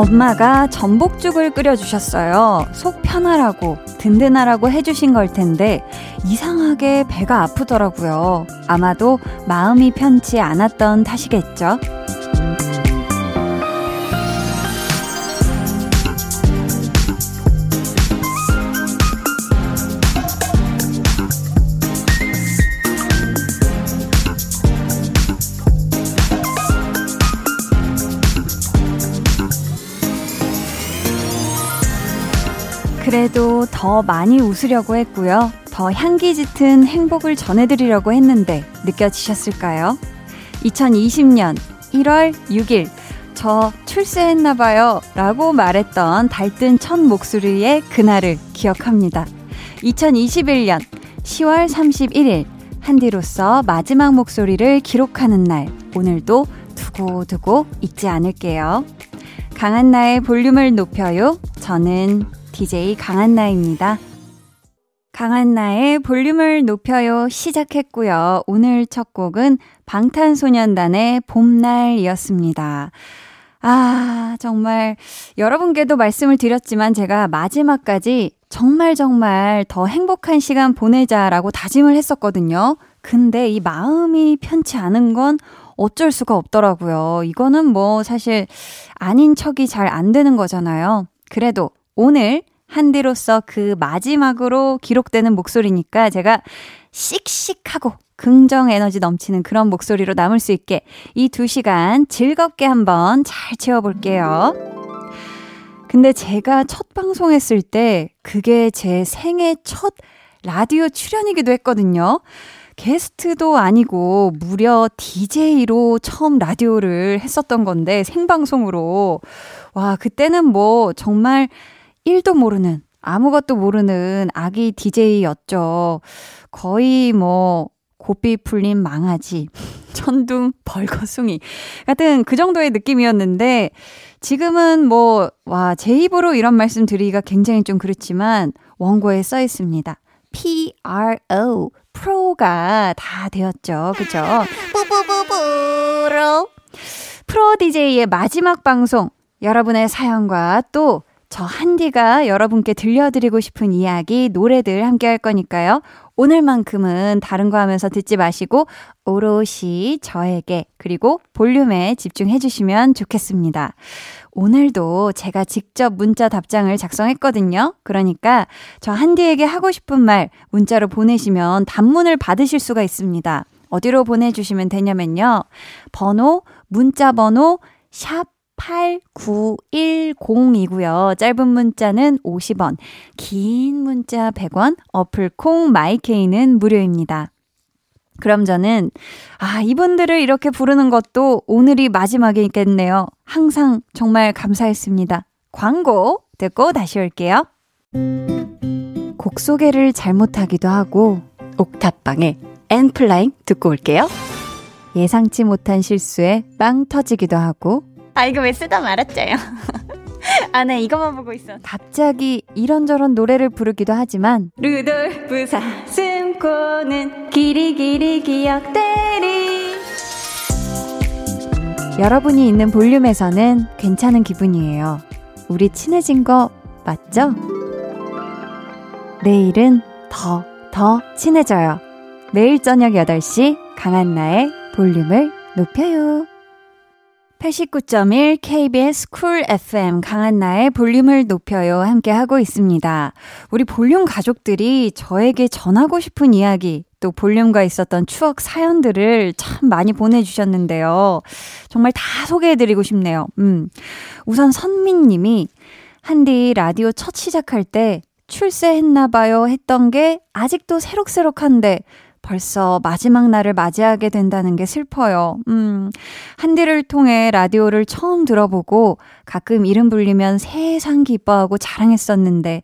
엄마가 전복죽을 끓여주셨어요. 속 편하라고, 든든하라고 해주신 걸 텐데, 이상하게 배가 아프더라고요. 아마도 마음이 편치 않았던 탓이겠죠? 그래도 더 많이 웃으려고 했고요. 더 향기 짙은 행복을 전해드리려고 했는데 느껴지셨을까요? 2020년 1월 6일 저 출세했나봐요 라고 말했던 달뜬 첫 목소리의 그날을 기억합니다. 2021년 10월 31일 한디로서 마지막 목소리를 기록하는 날 오늘도 두고두고 잊지 않을게요. 강한 나의 볼륨을 높여요. 저는 DJ 강한나입니다. 강한나의 볼륨을 높여요 시작했고요. 오늘 첫 곡은 방탄소년단의 봄날이었습니다. 아, 정말 여러분께도 말씀을 드렸지만 제가 마지막까지 정말 정말 더 행복한 시간 보내자라고 다짐을 했었거든요. 근데 이 마음이 편치 않은 건 어쩔 수가 없더라고요. 이거는 뭐 사실 아닌 척이 잘 안 되는 거잖아요. 그래도 오늘 한디로서 그 마지막으로 기록되는 목소리니까 제가 씩씩하고 긍정 에너지 넘치는 그런 목소리로 남을 수 있게 이 두 시간 즐겁게 한번 잘 채워볼게요. 근데 제가 첫 방송했을 때 그게 제 생애 첫 라디오 출연이기도 했거든요. 게스트도 아니고 무려 DJ로 처음 라디오를 했었던 건데 생방송으로. 와, 그때는 뭐 정말 1도 모르는, 아무것도 모르는 아기 DJ였죠. 거의 뭐, 고삐 풀린 망아지, 천둥 벌거숭이 같은 그 정도의 느낌이었는데, 지금은 뭐, 와, 제 입으로 이런 말씀 드리기가 굉장히 좀 그렇지만, 원고에 써 있습니다. PRO, 프로가 다 되었죠. 그죠? 뿌뿌뿌뿌로. 프로 DJ의 마지막 방송, 여러분의 사연과 또 저 한디가 여러분께 들려드리고 싶은 이야기, 노래들 함께 할 거니까요. 오늘만큼은 다른 거 하면서 듣지 마시고 오롯이 저에게 그리고 볼륨에 집중해 주시면 좋겠습니다. 오늘도 제가 직접 문자 답장을 작성했거든요. 그러니까 저 한디에게 하고 싶은 말 문자로 보내시면 단문을 받으실 수가 있습니다. 어디로 보내주시면 되냐면요. 번호, 문자 번호, 샵 8910이고요. 짧은 문자는 50원, 긴 문자 100원, 어플 콩 마이케이는 무료입니다. 그럼 저는, 아, 이분들을 이렇게 부르는 것도 오늘이 마지막이겠네요. 항상 정말 감사했습니다. 광고 듣고 다시 올게요. 곡 소개를 잘못하기도 하고, 옥탑방에 엔플라잉 듣고 올게요. 예상치 못한 실수에 빵 터지기도 하고, 아, 이거 왜 쓰다 말았죠요? 아, 네, 이것만 보고 있어. 갑자기 이런저런 노래를 부르기도 하지만, 루돌프 사슴코는 길이 길이 기억되리. 여러분이 있는 볼륨에서는 괜찮은 기분이에요. 우리 친해진 거 맞죠? 내일은 더, 더 친해져요. 매일 저녁 8시 강한나의 볼륨을 높여요. 89.1 KBS Cool FM 강한나의 볼륨을 높여요 함께 하고 있습니다. 우리 볼륨 가족들이 저에게 전하고 싶은 이야기 또 볼륨과 있었던 추억 사연들을 참 많이 보내주셨는데요. 정말 다 소개해드리고 싶네요. 음. 우선 선민님이 한디 라디오 첫 시작할 때 출세했나봐요 했던 게 아직도 새록새록한데 벌써 마지막 날을 맞이하게 된다는 게 슬퍼요. 음, 한디를 통해 라디오를 처음 들어보고 가끔 이름 불리면 세상 기뻐하고 자랑했었는데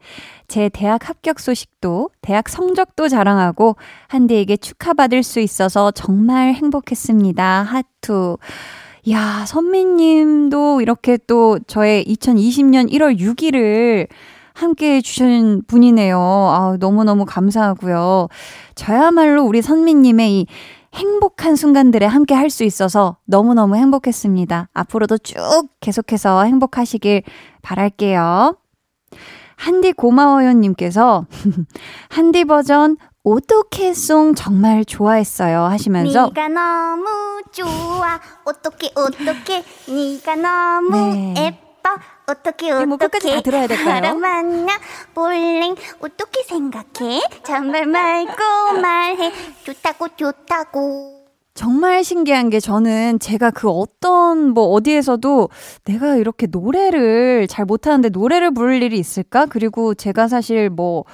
제 대학 합격 소식도 대학 성적도 자랑하고 한디에게 축하받을 수 있어서 정말 행복했습니다. 하투. 야, 선미님도 이렇게 또 저의 2020년 1월 6일을 함께 해주신 분이네요. 아, 너무너무 감사하고요. 저야말로 우리 선미님의 이 행복한 순간들에 함께 할 수 있어서 너무너무 행복했습니다. 앞으로도 쭉 계속해서 행복하시길 바랄게요. 한디 고마워요님께서 한디 버전 오토케송 정말 좋아했어요 하시면서 네가 너무 좋아 어떻게 어떻게 네가 너무 네. 예뻐 어떻게 어떻게 뭐 끝까지 다 들어야 될까요? 만나 볼링 어떻게 생각해 정말 말고 말해 좋다고 좋다고 정말 신기한 게 저는 제가 그 어떤 뭐 어디에서도 내가 이렇게 노래를 잘 못하는데 노래를 부를 일이 있을까? 그리고 제가 사실 뭐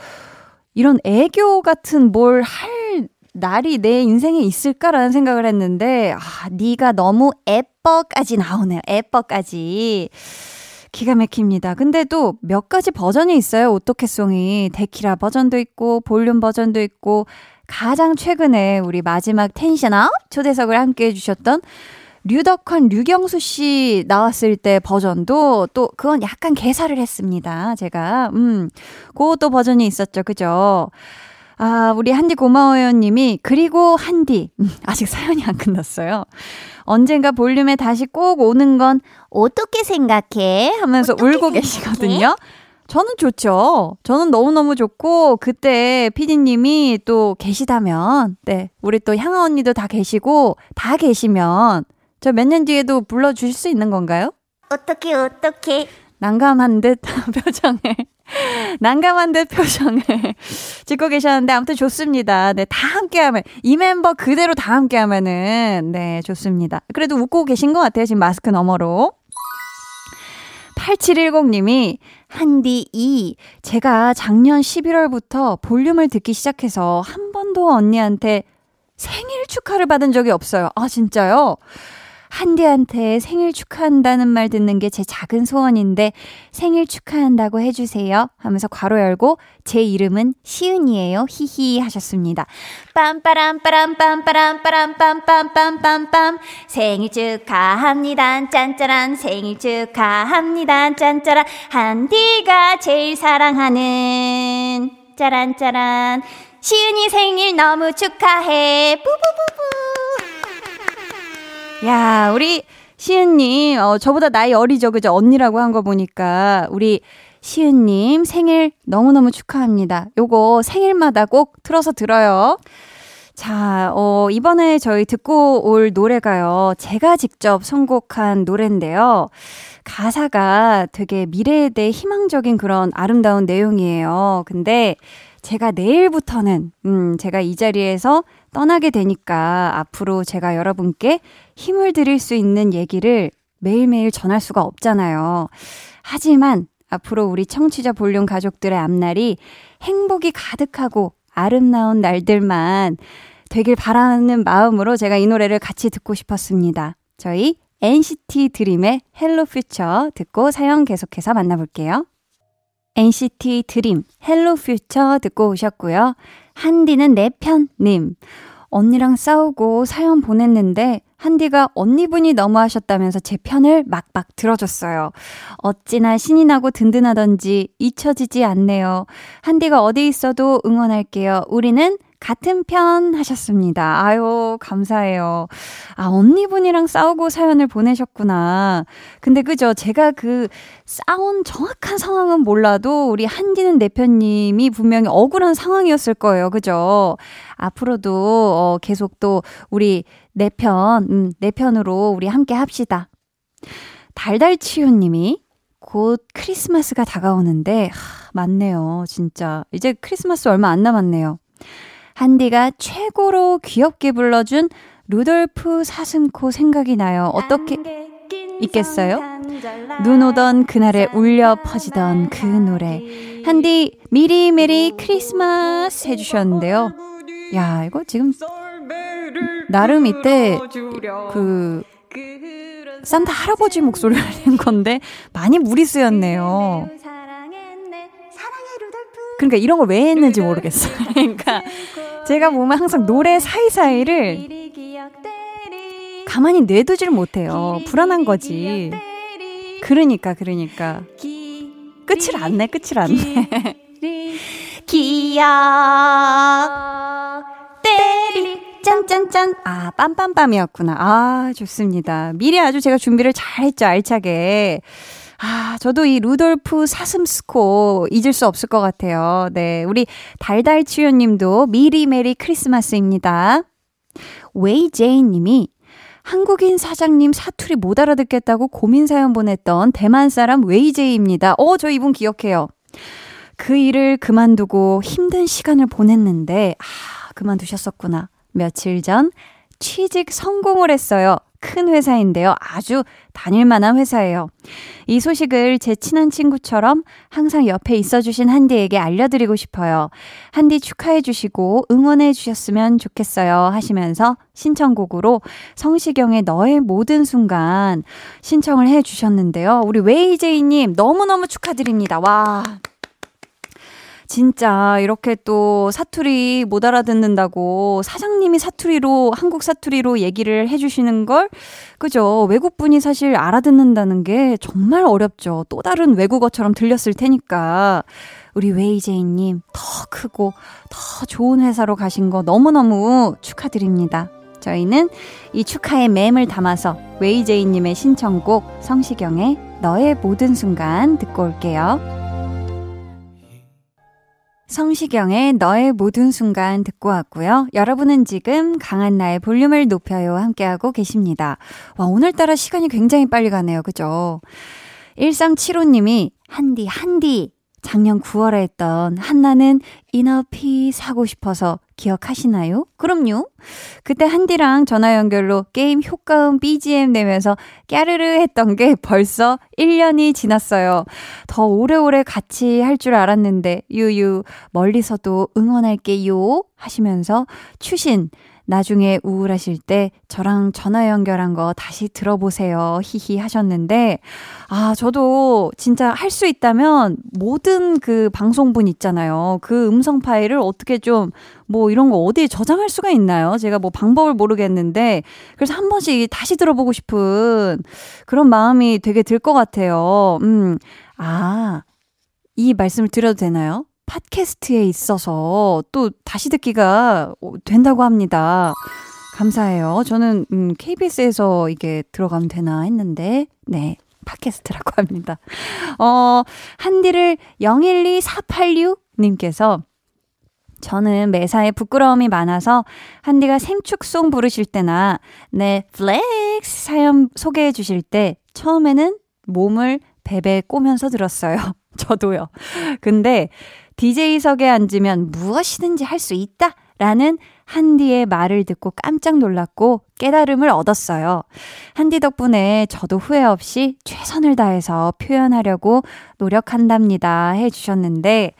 이런 애교 같은 뭘 할 날이 내 인생에 있을까라는 생각을 했는데 아, 네가 너무 예뻐까지 나오네요. 예뻐까지. 기가 막힙니다. 근데 또 몇 가지 버전이 있어요. 오또케송이. 데키라 버전도 있고 볼륨 버전도 있고 가장 최근에 우리 마지막 tension up 초대석을 함께 해주셨던 류덕환, 류경수 씨 나왔을 때 버전도 또 그건 약간 개사를 했습니다. 제가. 음, 그것도 버전이 있었죠. 그죠? 아, 우리 한디 고마워요 님이 그리고 한디. 음, 아직 사연이 안 끝났어요. 언젠가 볼륨에 다시 꼭 오는 건 어떻게 생각해? 하면서 어떻게 울고 생각해? 계시거든요. 저는 좋죠. 저는 너무너무 좋고, 그때 피디님이 또 계시다면, 네, 우리 또 향아 언니도 다 계시고, 다 계시면, 저 몇 년 뒤에도 불러주실 수 있는 건가요? 어떻게 어떻게 난감한 듯 표정을 난감한 듯 표정을 짓고 계셨는데 아무튼 좋습니다. 네, 다 함께하면 이 멤버 그대로 다 함께하면은 네 좋습니다. 그래도 웃고 계신 것 같아요 지금 마스크 너머로. 8710님이 한디 2 제가 작년 11월부터 볼륨을 듣기 시작해서 한 번도 언니한테 생일 축하를 받은 적이 없어요. 아 진짜요? 한디한테 생일 축하한다는 말 듣는 게 제 작은 소원인데 생일 축하한다고 해주세요. 하면서 괄호 열고 제 이름은 시은이에요. 히히 하셨습니다. 빰빠람 빠람 빰빠람 빠람 빰빰빰빰빰 생일 축하합니다. 짠짜란 생일 축하합니다. 짠짜란 한디가 제일 사랑하는 짜란짜란 시은이 생일 너무 축하해. 뿌뿌뿌뿌 야, 우리 시은님, 어, 저보다 나이 어리죠, 그죠? 언니라고 한 거 보니까, 우리 시은님 생일 너무너무 축하합니다. 요거 생일마다 꼭 틀어서 들어요. 자, 어, 이번에 저희 듣고 올 노래가요. 제가 직접 선곡한 노래인데요. 가사가 되게 미래에 대해 희망적인 그런 아름다운 내용이에요. 근데 제가 내일부터는, 음, 제가 이 자리에서 떠나게 되니까 앞으로 제가 여러분께 힘을 드릴 수 있는 얘기를 매일매일 전할 수가 없잖아요. 하지만 앞으로 우리 청취자 볼륨 가족들의 앞날이 행복이 가득하고 아름다운 날들만 되길 바라는 마음으로 제가 이 노래를 같이 듣고 싶었습니다. 저희 NCT 드림의 헬로 퓨처 듣고 사연 계속해서 만나볼게요. NCT Dream Hello Future 듣고 오셨고요. 한디는 내 편님. 언니랑 싸우고 사연 보냈는데 한디가 언니분이 너무하셨다면서 제 편을 막막 들어줬어요. 어찌나 신이 나고 든든하던지 잊혀지지 않네요. 한디가 어디 있어도 응원할게요. 우리는 같은 편 하셨습니다. 아유, 감사해요. 아, 언니분이랑 싸우고 사연을 보내셨구나. 근데 그죠? 제가 그 싸운 정확한 상황은 몰라도 우리 한디는 내편님이 분명히 억울한 상황이었을 거예요. 그죠? 앞으로도 어, 계속 또 우리 내 편, 음, 내 편으로 우리 함께 합시다. 달달치유님이 곧 크리스마스가 다가오는데, 하, 맞네요. 진짜. 이제 크리스마스 얼마 안 남았네요. 한디가 최고로 귀엽게 불러준 루돌프 사슴코 생각이 나요. 어떻게 있겠어요? 눈 오던 그날에 울려 퍼지던 그 노래. 한디 미리 Merry Christmas 해주셨는데요. 야, 이거 지금 나름 이때 그 산타 할아버지 목소리를 낸 건데 많이 무리수였네요. 그러니까 이런 걸 왜 했는지 모르겠어요. 그러니까 제가 보면 항상 노래 사이사이를 가만히 내두질 못해요. 불안한 거지. 그러니까, 그러니까. 끝을 안 내, 끝을 안 내. 기억 때리 짠짠짠. 아, 빰빰빰이었구나. 아, 좋습니다. 미리 아주 제가 준비를 잘 했죠, 알차게. 아, 저도 이 루돌프 사슴스코 잊을 수 없을 것 같아요. 네. 우리 달달치유 님도 미리 Merry Christmas입니다. 웨이제이 님이 한국인 사장님 사투리 못 알아듣겠다고 고민 사연 보냈던 대만 사람 웨이제이입니다. 어, 저 이분 기억해요. 그 일을 그만두고 힘든 시간을 보냈는데, 아, 그만두셨었구나. 며칠 전 취직 성공을 했어요. 큰 회사인데요. 아주 다닐만한 회사예요. 이 소식을 제 친한 친구처럼 항상 옆에 있어주신 한디에게 알려드리고 싶어요. 한디 축하해주시고 응원해주셨으면 좋겠어요. 하시면서 신청곡으로 성시경의 너의 모든 순간 신청을 해주셨는데요. 우리 웨이제이님 너무너무 축하드립니다. 와. 진짜 이렇게 또 사투리 못 알아듣는다고 사장님이 사투리로 한국 사투리로 얘기를 해주시는 걸 그죠 외국 분이 사실 알아듣는다는 게 정말 어렵죠 또 다른 외국어처럼 들렸을 테니까 우리 웨이제이님 더 크고 더 좋은 회사로 가신 거 너무너무 축하드립니다. 저희는 이 축하의 맴을 담아서 웨이제이님의 신청곡 성시경의 너의 모든 순간 듣고 올게요. 성시경의 너의 모든 순간 듣고 왔고요. 여러분은 지금 강한나의 볼륨을 높여요 함께하고 계십니다. 와, 오늘따라 시간이 굉장히 빨리 가네요. 그죠? 1375님이 한디, 한디. 작년 9월에 했던 한나는 이너피 사고 싶어서 기억하시나요? 그럼요. 그때 한디랑 전화 연결로 게임 효과음 BGM 내면서 깨르르 했던 게 벌써 1년이 지났어요. 더 오래오래 같이 할 줄 알았는데, 유유, 멀리서도 응원할게요. 하시면서 추신, 나중에 우울하실 때 저랑 전화 연결한 거 다시 들어보세요. 히히 하셨는데, 아, 저도 진짜 할 수 있다면 모든 그 방송분 있잖아요. 그 음성 파일을 어떻게 좀 뭐 이런 거 어디에 저장할 수가 있나요? 제가 뭐 방법을 모르겠는데, 그래서 한 번씩 다시 들어보고 싶은 그런 마음이 되게 들 것 같아요. 음, 아, 이 말씀을 드려도 되나요? 팟캐스트에 있어서 또 다시 듣기가 된다고 합니다. 감사해요. 저는 음, KBS에서 이게 들어가면 되나 했는데, 네. 팟캐스트라고 합니다. 어, 한디를 012486님께서 저는 매사에 부끄러움이 많아서 한디가 생축송 부르실 때나 내 flex 사연 소개해 주실 때 처음에는 몸을 베베 꼬면서 들었어요. 저도요. 근데 DJ석에 앉으면 무엇이든지 할 수 있다! 라는 한디의 말을 듣고 깜짝 놀랐고 깨달음을 얻었어요. 한디 덕분에 저도 후회 없이 최선을 다해서 표현하려고 노력한답니다. 해주셨는데,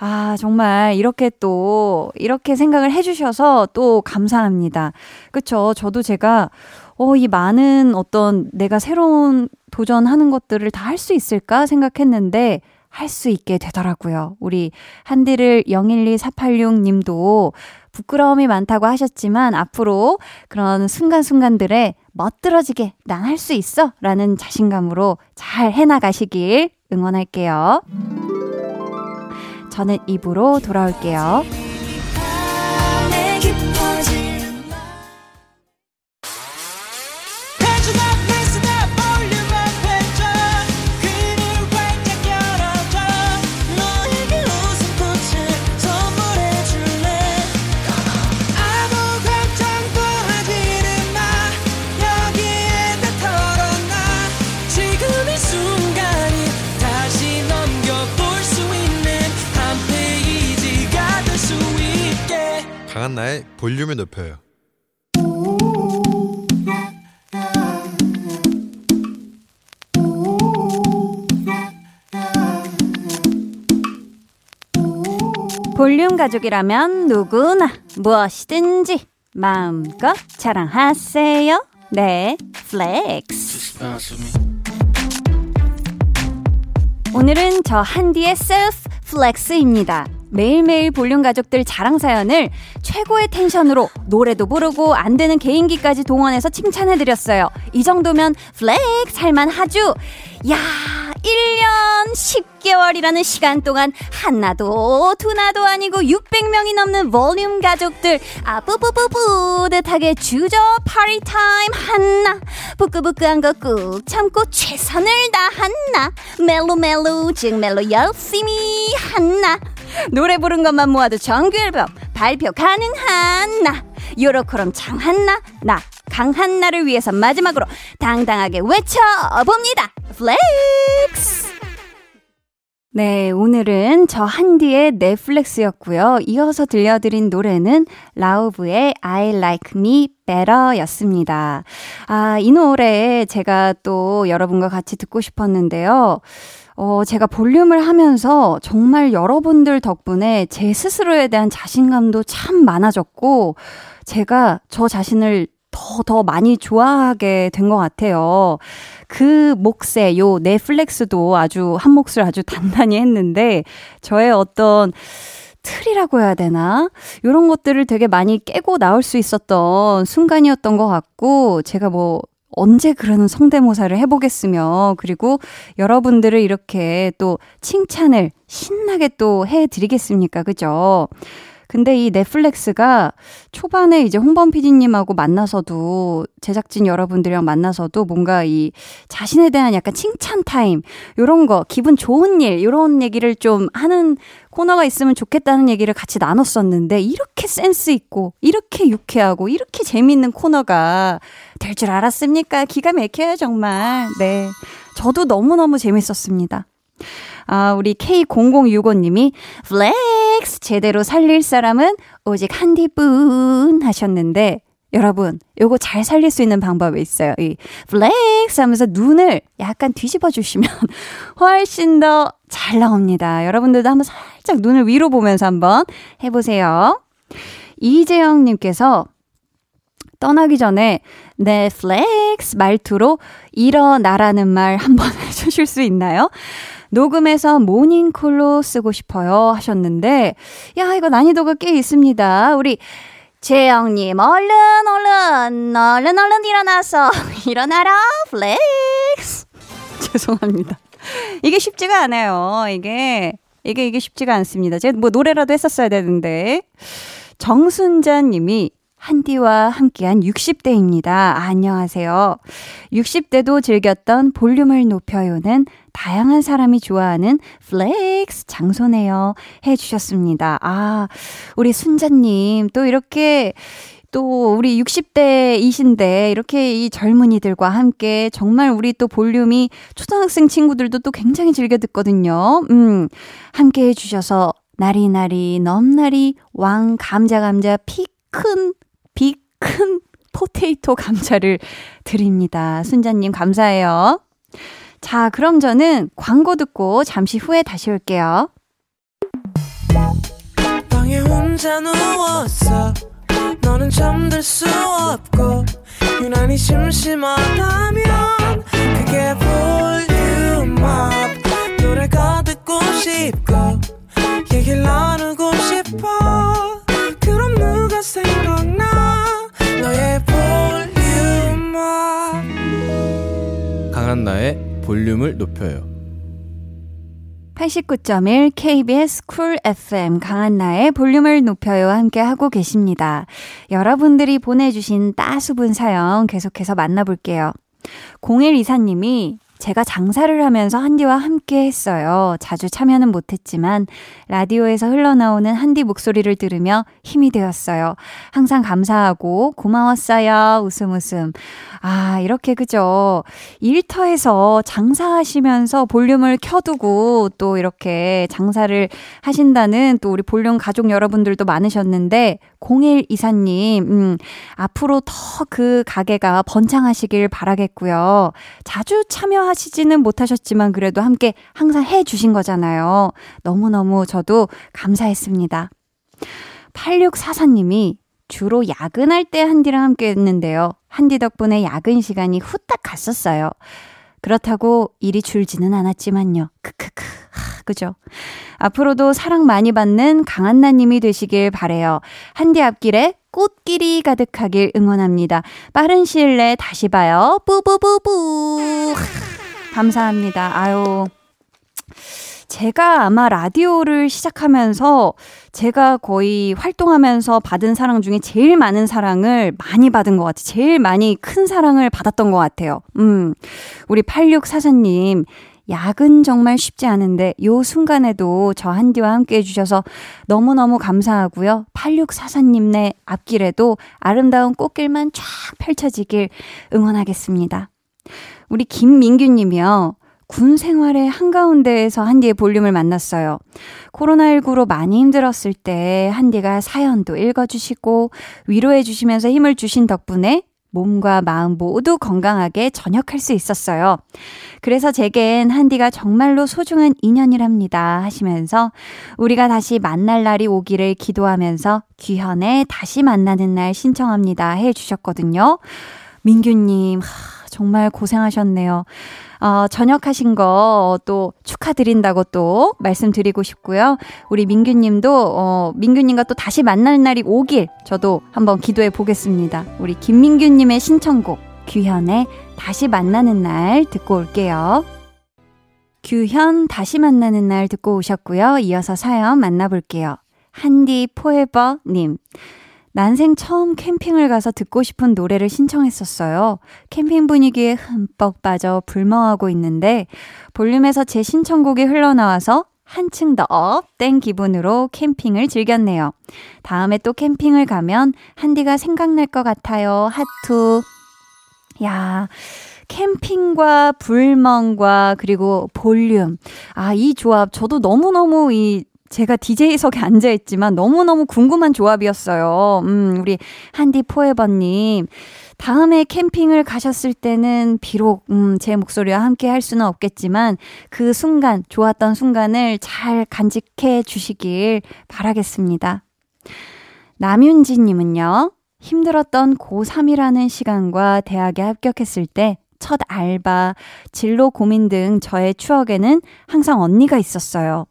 아, 정말 이렇게 또, 이렇게 생각을 해주셔서 또 감사합니다. 그쵸. 저도 제가, 어, 이 많은 어떤 내가 새로운 도전하는 것들을 다 할 수 있을까 생각했는데, 할 수 있게 되더라고요. 우리 한디를 012486 님도 부끄러움이 많다고 하셨지만 앞으로 그런 순간순간들에 멋들어지게 난 할 수 있어! 라는 자신감으로 잘 해나가시길 응원할게요. 저는 입으로 돌아올게요. 볼륨을 높여요. 볼륨 가족이라면 누구나 무엇이든지 마음껏 자랑하세요. 네, flex. 오늘은 저 한디의 셀프 flex입니다. 매일매일 볼륨 가족들 자랑 사연을 최고의 텐션으로 노래도 부르고 안 되는 개인기까지 동원해서 칭찬해드렸어요. 이 정도면 플렉스 할만 하죠? 야, 1년 10개월이라는 시간 동안 하나도 두나도 아니고 600명이 넘는 볼륨 가족들 아 뿌뿌뿌 뿌 듯하게 주저 파리 타임 한나 부끄부끄한 거 꾹 참고 최선을 다한나 멜로 멜로 즉 멜로 열심히 한나 노래 부른 것만 모아도 정규 앨범 발표 가능한 나 요렇게럼 장한나 나 강한나를 위해서 마지막으로 당당하게 외쳐봅니다. flex 네, 오늘은 저 한디의 넷플릭스였고요. 이어서 들려드린 노래는 Lauv의 I Like Me Better 였습니다. 아, 이 노래 제가 또 여러분과 같이 듣고 싶었는데요. 어, 제가 볼륨을 하면서 정말 여러분들 덕분에 제 스스로에 대한 자신감도 참 많아졌고, 제가 저 자신을 더, 더 많이 좋아하게 된 것 같아요. 그 몫에 요 넷플렉스도 아주 한 몫을 아주 단단히 했는데, 저의 어떤 틀이라고 해야 되나? 요런 것들을 되게 많이 깨고 나올 수 있었던 순간이었던 것 같고, 제가 뭐, 언제 그러는 성대모사를 해보겠으며, 그리고 여러분들을 이렇게 또 칭찬을 신나게 또 해드리겠습니까? 그죠? 근데 이 넷플릭스가 초반에 이제 홍범 PD님하고 만나서도 제작진 여러분들이랑 만나서도 뭔가 이 자신에 대한 약간 칭찬 타임 요런 거 기분 좋은 일 요런 얘기를 좀 하는 코너가 있으면 좋겠다는 얘기를 같이 나눴었는데 이렇게 센스 있고 이렇게 유쾌하고 이렇게 재미있는 코너가 될 줄 알았습니까? 기가 막혀요 정말. 네. 저도 너무너무 재밌었습니다. 아, 우리 K0065님이 flex 제대로 살릴 사람은 오직 한디뿐 하셨는데 여러분, 요거 잘 살릴 수 있는 방법이 있어요. 이 flex 하면서 눈을 약간 뒤집어 주시면 훨씬 더 잘 나옵니다. 여러분들도 한번 살짝 눈을 위로 보면서 한번 해보세요. 이재영님께서 떠나기 전에 넷플렉스 말투로 일어나라는 말 한번 해주실 수 있나요? 녹음해서 모닝콜로 쓰고 싶어요 하셨는데, 야, 이거 난이도가 꽤 있습니다. 우리 재영님, 얼른, 얼른, 얼른, 얼른 일어나서, 일어나라, flex. 죄송합니다. 이게 쉽지가 않아요. 이게, 이게, 이게 쉽지가 않습니다. 제가 뭐 노래라도 했었어야 되는데. 정순자 님이 한디와 함께한 60대입니다. 아, 안녕하세요. 60대도 즐겼던 볼륨을 높여요는 다양한 사람이 좋아하는 flex 장소네요. 해주셨습니다. 아, 우리 순자님, 또 이렇게 또 우리 60대이신데 이렇게 이 젊은이들과 함께 정말 우리 또 볼륨이 초등학생 친구들도 또 굉장히 즐겨 듣거든요. 음, 함께 해주셔서 나리나리 넘나리 왕 감자 감자 피 큰 빅 큰 포테이토 감자를 드립니다. 순자님 감사해요. 자, 그럼 저는 광고 듣고 잠시 후에 다시 올게요. 너는 잠들 수 없고 유난히 심심하다면 그게 volume up 노래가 듣고 싶고 얘기를 나누고 싶어 그럼 누가 생각나 강한나의 볼륨을 높여요. 89.1 KBS 쿨 FM 강한나의 볼륨을 높여요 함께 하고 계십니다. 여러분들이 보내주신 따수운 사연 계속해서 만나볼게요. 0124님이 제가 장사를 하면서 한디와 함께 했어요. 자주 참여는 못했지만 라디오에서 흘러나오는 한디 목소리를 들으며 힘이 되었어요. 항상 감사하고 고마웠어요. 웃음 웃음. 아, 이렇게 그죠. 일터에서 장사하시면서 볼륨을 켜두고 또 이렇게 장사를 하신다는 또 우리 볼륨 가족 여러분들도 많으셨는데 0124님, 음, 앞으로 더 그 가게가 번창하시길 바라겠고요. 자주 참여하시지는 못하셨지만 그래도 함께 항상 해 주신 거잖아요. 너무너무 저도 감사했습니다. 8644님이 주로 야근할 때 한디랑 함께 했는데요. 한디 덕분에 야근 시간이 후딱 갔었어요. 그렇다고 일이 줄지는 않았지만요. 크크크. 그죠? 앞으로도 사랑 많이 받는 강한나님이 되시길 바래요. 한디 앞길에 꽃길이 가득하길 응원합니다. 빠른 시일 내에 다시 봐요. 뿌뿌뿌뿌. 감사합니다. 아유. 제가 아마 라디오를 시작하면서 제가 거의 활동하면서 받은 사랑 중에 제일 많은 사랑을 많이 받은 것 같아요. 제일 많이 큰 사랑을 받았던 것 같아요. 음. 우리 8644님, 약은 정말 쉽지 않은데 요 순간에도 저 한디와 함께 해주셔서 너무너무 감사하고요. 8644님네 앞길에도 아름다운 꽃길만 쫙 펼쳐지길 응원하겠습니다. 우리 김민규님이요. 군 생활의 한가운데에서 한디의 볼륨을 만났어요. 코로나19로 많이 힘들었을 때 한디가 사연도 읽어주시고 위로해주시면서 힘을 주신 덕분에 몸과 마음 모두 건강하게 전역할 수 있었어요. 그래서 제겐 한디가 정말로 소중한 인연이랍니다 하시면서 우리가 다시 만날 날이 오기를 기도하면서 귀현에 다시 만나는 날 신청합니다 해 주셨거든요. 민규님, 정말 고생하셨네요. 어, 전역하신 거 또 축하드린다고 또 말씀드리고 싶고요. 우리 민규님도, 어, 민규님과 또 다시 만날 날이 오길 저도 한번 기도해 보겠습니다. 우리 김민규님의 신청곡, 규현의 다시 만나는 날 듣고 올게요. 규현 다시 만나는 날 듣고 오셨고요. 이어서 사연 만나볼게요. 한디 포에버님. 난생 처음 캠핑을 가서 듣고 싶은 노래를 신청했었어요. 캠핑 분위기에 흠뻑 빠져 불멍하고 있는데 볼륨에서 제 신청곡이 흘러나와서 한층 더 up된 기분으로 캠핑을 즐겼네요. 다음에 또 캠핑을 가면 한디가 생각날 것 같아요. 하투. 야, 캠핑과 불멍과 그리고 볼륨. 아, 이 조합 저도 너무너무 이 제가 DJ석에 앉아있지만 너무너무 궁금한 조합이었어요. 음, 우리 한디 포에버님. 다음에 캠핑을 가셨을 때는 비록, 음, 제 목소리와 함께 할 수는 없겠지만 그 순간, 좋았던 순간을 잘 간직해 주시길 바라겠습니다. 남윤지님은요, 힘들었던 고3이라는 시간과 대학에 합격했을 때첫 알바, 진로 고민 등 저의 추억에는 항상 언니가 있었어요.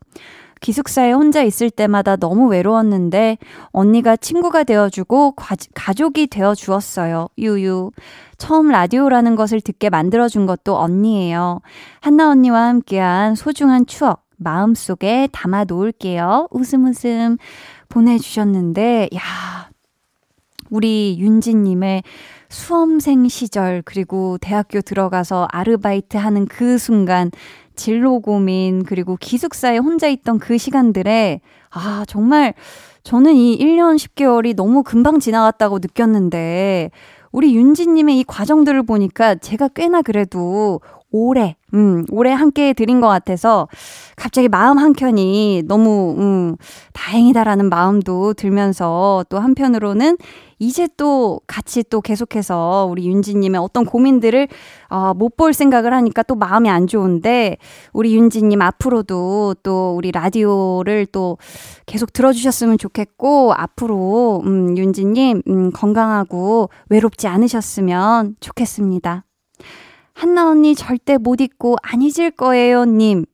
기숙사에 혼자 있을 때마다 너무 외로웠는데 언니가 친구가 되어주고 과, 가족이 되어주었어요. 유유. 처음 라디오라는 것을 듣게 만들어준 것도 언니예요. 한나 언니와 함께한 소중한 추억 마음속에 담아 놓을게요. 웃음 웃음 보내주셨는데, 야 우리 윤지님의 수험생 시절, 그리고 대학교 들어가서 아르바이트 하는 그 순간, 진로 고민, 그리고 기숙사에 혼자 있던 그 시간들에, 아, 정말 저는 이 1년 10개월이 너무 금방 지나갔다고 느꼈는데, 우리 윤지님의 이 과정들을 보니까 제가 꽤나 그래도 오래, 음, 오래 함께 드린 것 같아서 갑자기 마음 한켠이 너무, 음, 다행이다라는 마음도 들면서 또 한편으로는 이제 또 같이 또 계속해서 우리 윤지님의 어떤 고민들을 어, 못 볼 생각을 하니까 또 마음이 안 좋은데 우리 윤지님 앞으로도 또 우리 라디오를 또 계속 들어주셨으면 좋겠고 앞으로 음, 윤지님 음, 건강하고 외롭지 않으셨으면 좋겠습니다. 한나 언니 절대 못 잊고 안 잊을 거예요, 님.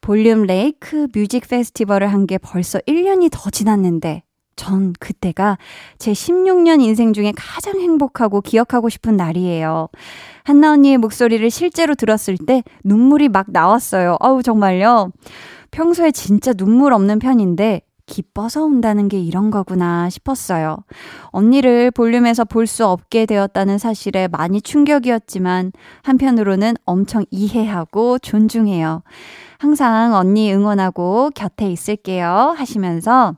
볼륨 레이크 뮤직 페스티벌을 한 게 벌써 1년이 더 지났는데 전 그때가 제 16년 인생 중에 가장 행복하고 기억하고 싶은 날이에요. 한나 언니의 목소리를 실제로 들었을 때 눈물이 막 나왔어요. 아우, 정말요. 평소에 진짜 눈물 없는 편인데 기뻐서 운다는 게 이런 거구나 싶었어요. 언니를 볼륨에서 볼 수 없게 되었다는 사실에 많이 충격이었지만 한편으로는 엄청 이해하고 존중해요. 항상 언니 응원하고 곁에 있을게요 하시면서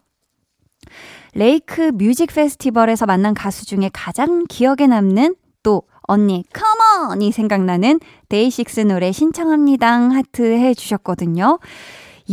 레이크 뮤직 페스티벌에서 만난 가수 중에 가장 기억에 남는 또 언니 come on이 생각나는 데이식스 노래 신청합니다 하트 해주셨거든요.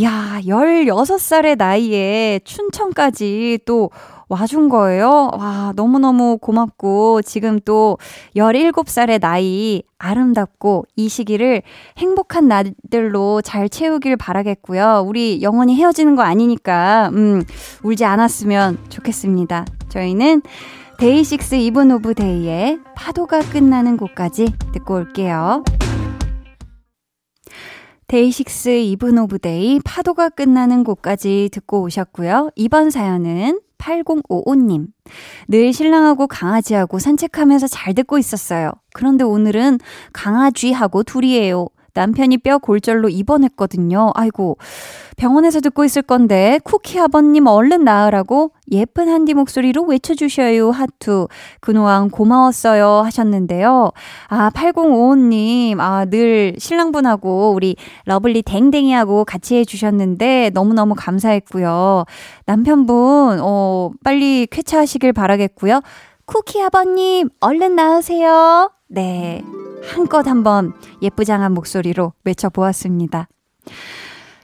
야 16살의 나이에 춘천까지 또 와준 거예요. 와, 너무너무 고맙고, 지금 또 17살의 나이 아름답고, 이 시기를 행복한 날들로 잘 채우길 바라겠고요. 우리 영원히 헤어지는 거 아니니까, 음, 울지 않았으면 좋겠습니다. 저희는 데이식스 이븐 오브 데이의 파도가 끝나는 곳까지 듣고 올게요. 데이식스 이븐 오브 데이 파도가 끝나는 곳까지 듣고 오셨고요. 이번 사연은 8055님. 늘 신랑하고 강아지하고 산책하면서 잘 듣고 있었어요. 그런데 오늘은 강아쥐하고 둘이에요. 남편이 뼈 골절로 입원했거든요. 아이고, 병원에서 듣고 있을 건데, 쿠키 아버님 얼른 나으라고 예쁜 한디 목소리로 외쳐주셔요. 하투. 그동안 고마웠어요. 하셨는데요. 아, 8055님. 아, 늘 신랑분하고 우리 러블리 댕댕이하고 같이 해주셨는데, 너무너무 감사했고요. 남편분, 어, 빨리 쾌차하시길 바라겠고요. 쿠키 아버님, 얼른 나으세요. 네. 한껏 한번 예쁘장한 목소리로 외쳐보았습니다.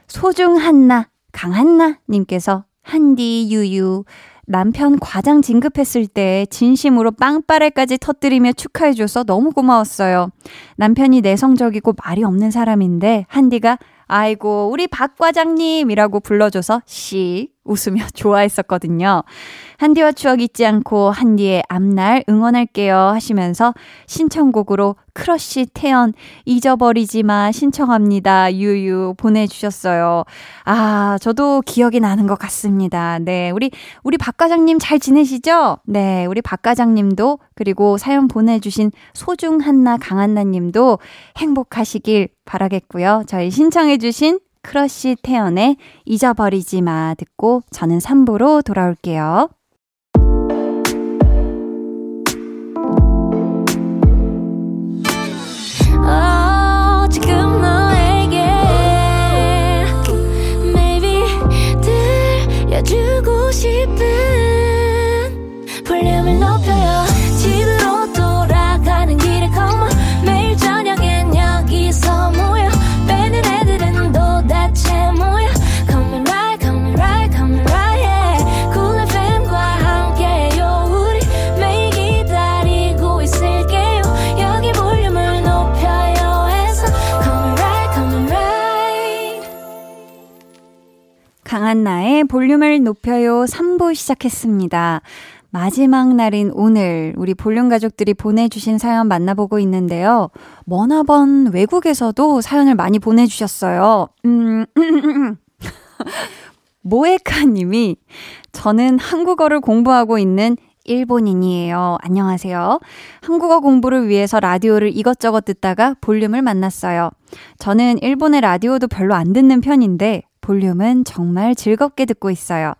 소중한나, 강한나님께서 한디 유유 남편 과장 진급했을 때 진심으로 빵빠레까지 터뜨리며 축하해줘서 너무 고마웠어요. 남편이 내성적이고 말이 없는 사람인데 한디가 아이고 우리 박 과장님이라고 불러줘서 씩 웃으며 좋아했었거든요. 한디와 추억 잊지 않고 한디의 앞날 응원할게요 하시면서 신청곡으로 크러쉬 태연 잊어버리지 마 신청합니다. 유유 보내주셨어요. 아, 저도 기억이 나는 것 같습니다. 네. 우리, 우리 박 과장님 잘 지내시죠? 네. 우리 박 과장님도 그리고 사연 보내주신 소중한나 강한나 님도 행복하시길 바라겠고요. 저희 신청해주신 크러쉬 태연의 잊어버리지 마 듣고 저는 3부로 돌아올게요. 강한나의 볼륨을 높여요 3부 시작했습니다. 마지막 날인 오늘 우리 볼륨 가족들이 보내주신 사연 만나보고 있는데요. 머나번 외국에서도 사연을 많이 보내주셨어요. 음, 모에카 님이 저는 한국어를 공부하고 있는 일본인이에요. 안녕하세요. 한국어 공부를 위해서 라디오를 이것저것 듣다가 볼륨을 만났어요. 저는 일본의 라디오도 별로 안 듣는 편인데 볼륨은 정말 즐겁게 듣고 있어요.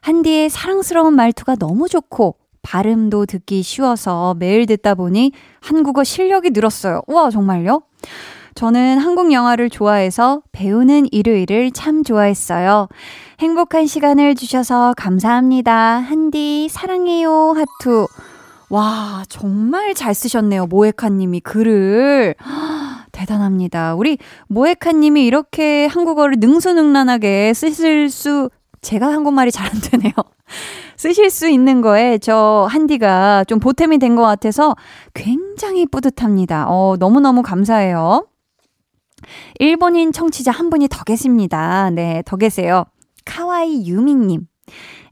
한디의 사랑스러운 말투가 너무 좋고 발음도 듣기 쉬워서 매일 듣다 보니 한국어 실력이 늘었어요. 우와, 정말요? 저는 한국 영화를 좋아해서 배우는 일요일을 참 좋아했어요. 행복한 시간을 주셔서 감사합니다. 한디, 사랑해요. 하투. 와, 정말 잘 쓰셨네요. 모에카님이 글을. 대단합니다. 우리 모에카님이 이렇게 한국어를 능수능란하게 쓰실 수, 제가 한국말이 잘 안 되네요. 쓰실 수 있는 거에 저 한디가 좀 보탬이 된 것 같아서 굉장히 뿌듯합니다. 어, 너무너무 감사해요. 일본인 청취자 한 분이 더 계십니다. 네, 더 계세요. 카와이 유미님.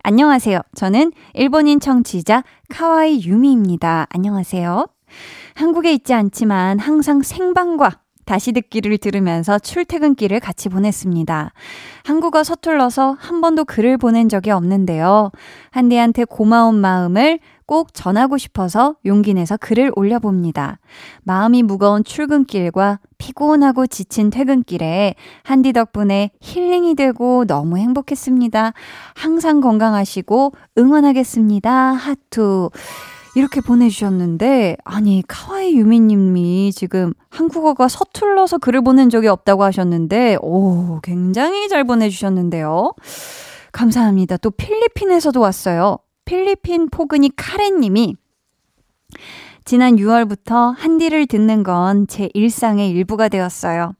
안녕하세요. 저는 일본인 청취자 카와이 유미입니다. 안녕하세요. 한국에 있지 않지만 항상 생방과 다시 듣기를 들으면서 출퇴근길을 같이 보냈습니다. 한국어 서툴러서 한 번도 글을 보낸 적이 없는데요. 한디한테 고마운 마음을 꼭 전하고 싶어서 용기 내서 글을 올려봅니다. 마음이 무거운 출근길과 피곤하고 지친 퇴근길에 한디 덕분에 힐링이 되고 너무 행복했습니다. 항상 건강하시고 응원하겠습니다. 하투. 이렇게 보내주셨는데, 아니, 카와이 유미님이 지금 한국어가 서툴러서 글을 보낸 적이 없다고 하셨는데, 오, 굉장히 잘 보내주셨는데요. 감사합니다. 또 필리핀에서도 왔어요. 필리핀 포근이 카렌님이 지난 6월부터 한디를 듣는 건 제 일상의 일부가 되었어요.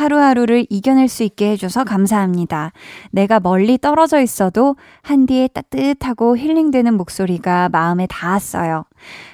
하루하루를 이겨낼 수 있게 해줘서 감사합니다. 내가 멀리 떨어져 있어도 한디의 따뜻하고 힐링되는 목소리가 마음에 닿았어요.